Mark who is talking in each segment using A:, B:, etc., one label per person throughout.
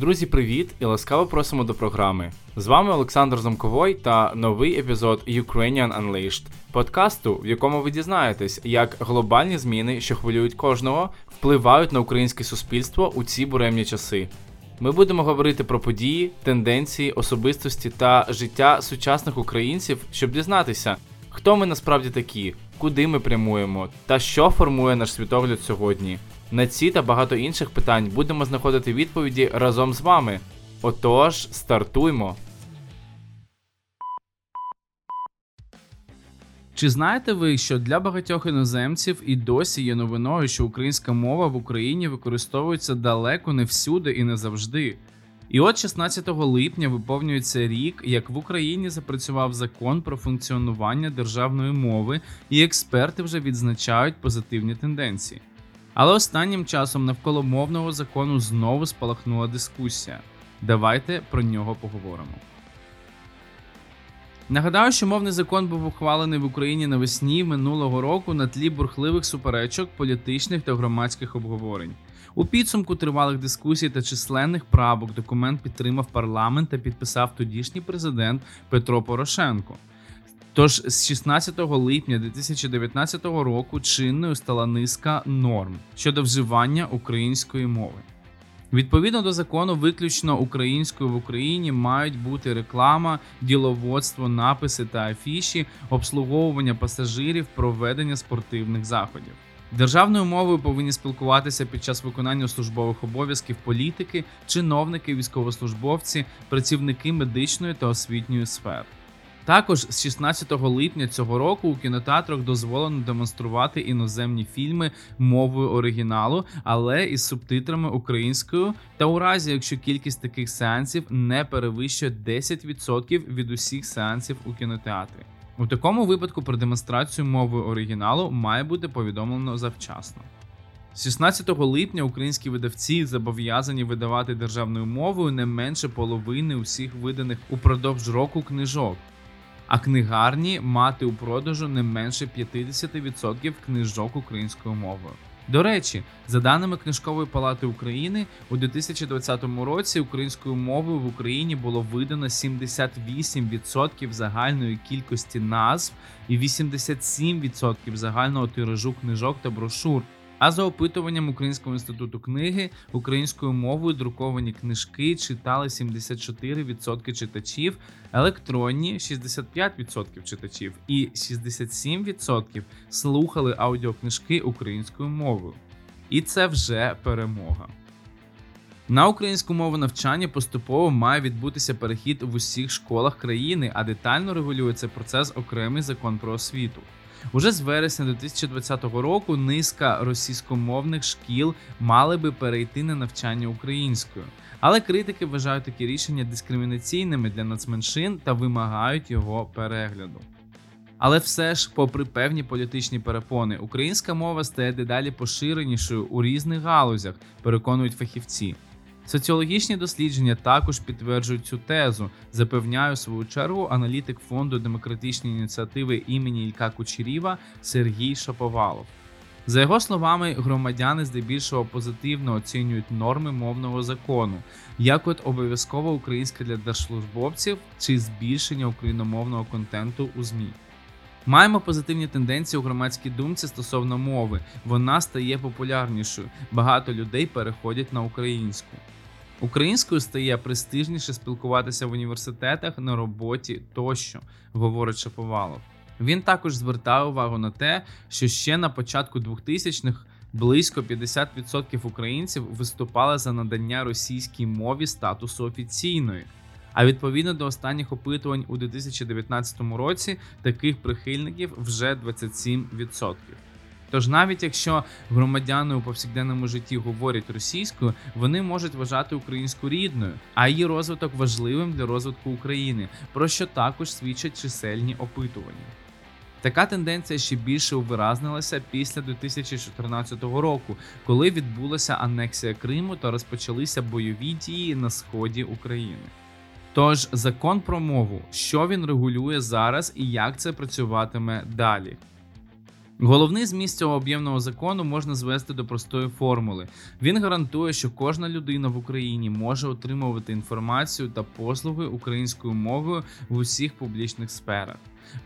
A: Друзі, привіт і ласкаво просимо до програми. З вами Олександр Замковой та новий епізод Ukrainian Unleashed, подкасту, в якому ви дізнаєтесь, як глобальні зміни, що хвилюють кожного, впливають на українське суспільство у ці буремні часи. Ми будемо говорити про події, тенденції, особистості та життя сучасних українців, щоб дізнатися, хто ми насправді такі, куди ми прямуємо та що формує наш світогляд сьогодні. На ці та багато інших питань будемо знаходити відповіді разом з вами. Отож, стартуймо! Чи знаєте ви, що для багатьох іноземців і досі є новиною, що українська мова в Україні використовується далеко не всюди і не завжди? І от 16 липня виповнюється рік, як в Україні запрацював закон про функціонування державної мови, і експерти вже відзначають позитивні тенденції. Але останнім часом навколо мовного закону знову спалахнула дискусія. Давайте про нього поговоримо. Нагадаю, що мовний закон був ухвалений в Україні навесні минулого року на тлі бурхливих суперечок, політичних та громадських обговорень. У підсумку тривалих дискусій та численних правок документ підтримав парламент та підписав тодішній президент Петро Порошенко. Тож з 16 липня 2019 року чинною стала низка норм щодо вживання української мови. Відповідно до закону, виключно українською в Україні мають бути реклама, діловодство, написи та афіші, обслуговування пасажирів, проведення спортивних заходів. Державною мовою повинні спілкуватися під час виконання службових обов'язків політики, чиновники, військовослужбовці, працівники медичної та освітньої сфер. Також з 16 липня цього року у кінотеатрах дозволено демонструвати іноземні фільми мовою оригіналу, але із субтитрами українською. Та у разі, якщо кількість таких сеансів не перевищує 10% від усіх сеансів у кінотеатрі. У такому випадку про демонстрацію мовою оригіналу має бути повідомлено завчасно. З 16 липня українські видавці зобов'язані видавати державною мовою не менше половини усіх виданих упродовж року книжок а книгарні мати у продажу не менше 50% книжок українською мовою. До речі, за даними Книжкової палати України, у 2020 році українською мовою в Україні було видано 78% загальної кількості назв і 87% загального тиражу книжок та брошур. А за опитуванням Українського інституту книги українською мовою друковані книжки читали 74% читачів, електронні 65% читачів, і 67% слухали аудіокнижки українською мовою. І це вже перемога. На українську мову навчання поступово має відбутися перехід в усіх школах країни, а детально регулюється процес окремий закон про освіту. Уже з вересня 2020 року низка російськомовних шкіл мали би перейти на навчання українською, але критики вважають такі рішення дискримінаційними для нацменшин та вимагають його перегляду. Але все ж, попри певні політичні перепони, українська мова стає дедалі поширенішою у різних галузях, переконують фахівці. Соціологічні дослідження також підтверджують цю тезу, запевняє у свою чергу аналітик фонду демократичні ініціативи імені Ілька Кучеріва Сергій Шаповалов. За його словами, громадяни здебільшого позитивно оцінюють норми мовного закону, як от обов'язково українська для держслужбовців чи збільшення україномовного контенту у ЗМІ. Маємо позитивні тенденції у громадській думці стосовно мови. Вона стає популярнішою. Багато людей переходять на українську. Українською стає престижніше спілкуватися в університетах, на роботі тощо, говорить Шаповалов. Він також звертає увагу на те, що ще на початку 2000-х близько 50% українців виступали за надання російській мові статусу офіційної. А відповідно до останніх опитувань у 2019 році таких прихильників вже 27%. Тож, навіть якщо громадяни у повсякденному житті говорять російською, вони можуть вважати українську рідною, а її розвиток важливим для розвитку України, про що також свідчать чисельні опитування. Така тенденція ще більше увиразнилася після 2014 року, коли відбулася анексія Криму та розпочалися бойові дії на сході України. Тож закон про мову, що він регулює зараз і як це працюватиме далі. Головний зміст цього об'ємного закону можна звести до простої формули. Він гарантує, що кожна людина в Україні може отримувати інформацію та послуги українською мовою в усіх публічних сферах.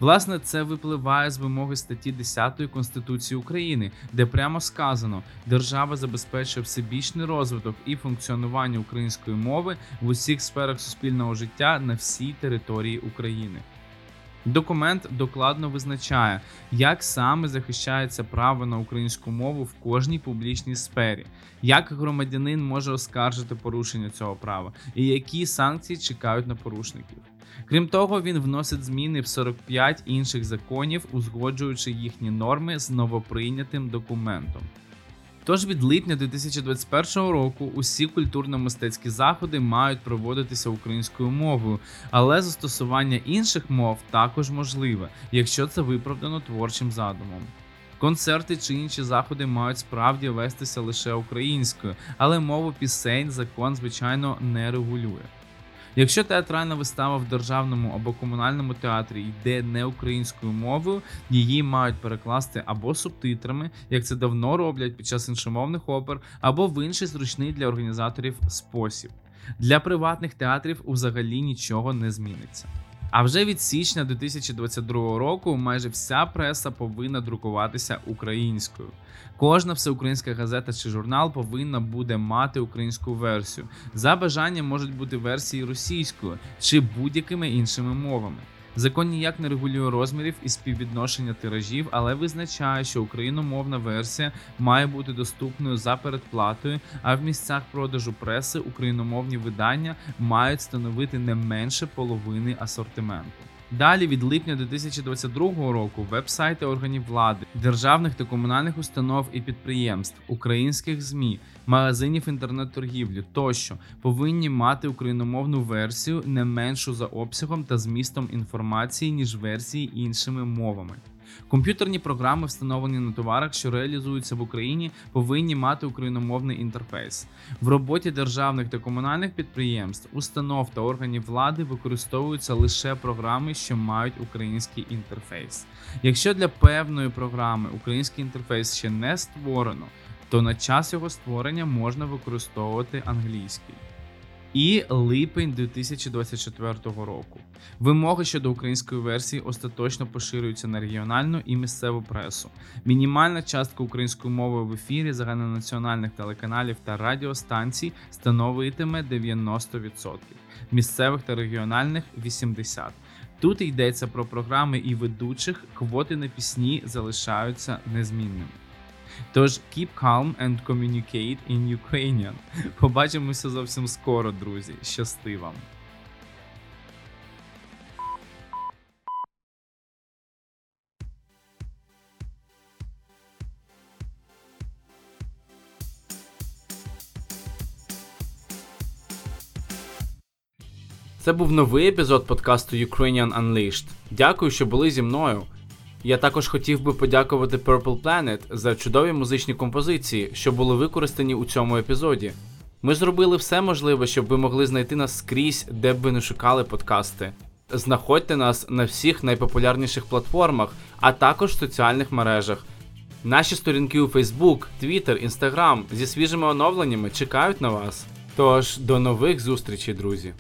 A: Власне, це випливає з вимоги статті 10 Конституції України, де прямо сказано, держава забезпечує всебічний розвиток і функціонування української мови в усіх сферах суспільного життя на всій території України. Документ докладно визначає, як саме захищається право на українську мову в кожній публічній сфері, як громадянин може оскаржити порушення цього права і які санкції чекають на порушників. Крім того, він вносить зміни в 45 інших законів, узгоджуючи їхні норми з новоприйнятим документом. Тож від липня 2021 року усі культурно-мистецькі заходи мають проводитися українською мовою, але застосування інших мов також можливе, якщо це виправдано творчим задумом. Концерти чи інші заходи мають справді вестися лише українською, але мову пісень закон, звичайно, не регулює. Якщо театральна вистава в державному або комунальному театрі йде не українською мовою, її мають перекласти або субтитрами, як це давно роблять під час іншомовних опер, або в інший зручний для організаторів спосіб. Для приватних театрів взагалі нічого не зміниться. А вже від січня 2022 року майже вся преса повинна друкуватися українською. Кожна всеукраїнська газета чи журнал повинна буде мати українську версію. За бажанням можуть бути версії російською чи будь-якими іншими мовами. Закон ніяк не регулює розмірів і співвідношення тиражів, але визначає, що україномовна версія має бути доступною за передплатою, а в місцях продажу преси україномовні видання мають становити не менше половини асортименту. Далі від липня 2022 року веб-сайти органів влади, державних та комунальних установ і підприємств, українських ЗМІ, магазинів інтернет-торгівлі тощо повинні мати україномовну версію не меншу за обсягом та змістом інформації ніж версії іншими мовами. Комп'ютерні програми, встановлені на товарах, що реалізуються в Україні, повинні мати україномовний інтерфейс. В роботі державних та комунальних підприємств, установ та органів влади використовуються лише програми, що мають український інтерфейс. Якщо для певної програми український інтерфейс ще не створено, то на час його створення можна використовувати англійський і липень 2024 року. Вимоги щодо української версії остаточно поширюються на регіональну і місцеву пресу. Мінімальна частка української мови в ефірі загальнонаціональних телеканалів та радіостанцій становитиме 90%, місцевих та регіональних 80%. Тут йдеться про програми і ведучих, квоти на пісні залишаються незмінними. Тож keep calm and communicate in Ukrainian. Побачимося зовсім скоро, друзі. Щасти вам! Це був новий епізод подкасту Ukrainian Unleashed. Дякую, що були зі мною. Я також хотів би подякувати Purple Planet за чудові музичні композиції, що були використані у цьому епізоді. Ми зробили все можливе, щоб ви могли знайти нас скрізь, де б ви не шукали подкасти. Знаходьте нас на всіх найпопулярніших платформах, а також в соціальних мережах. Наші сторінки у Facebook, Twitter, Instagram зі свіжими оновленнями чекають на вас. Тож до нових зустрічей, друзі!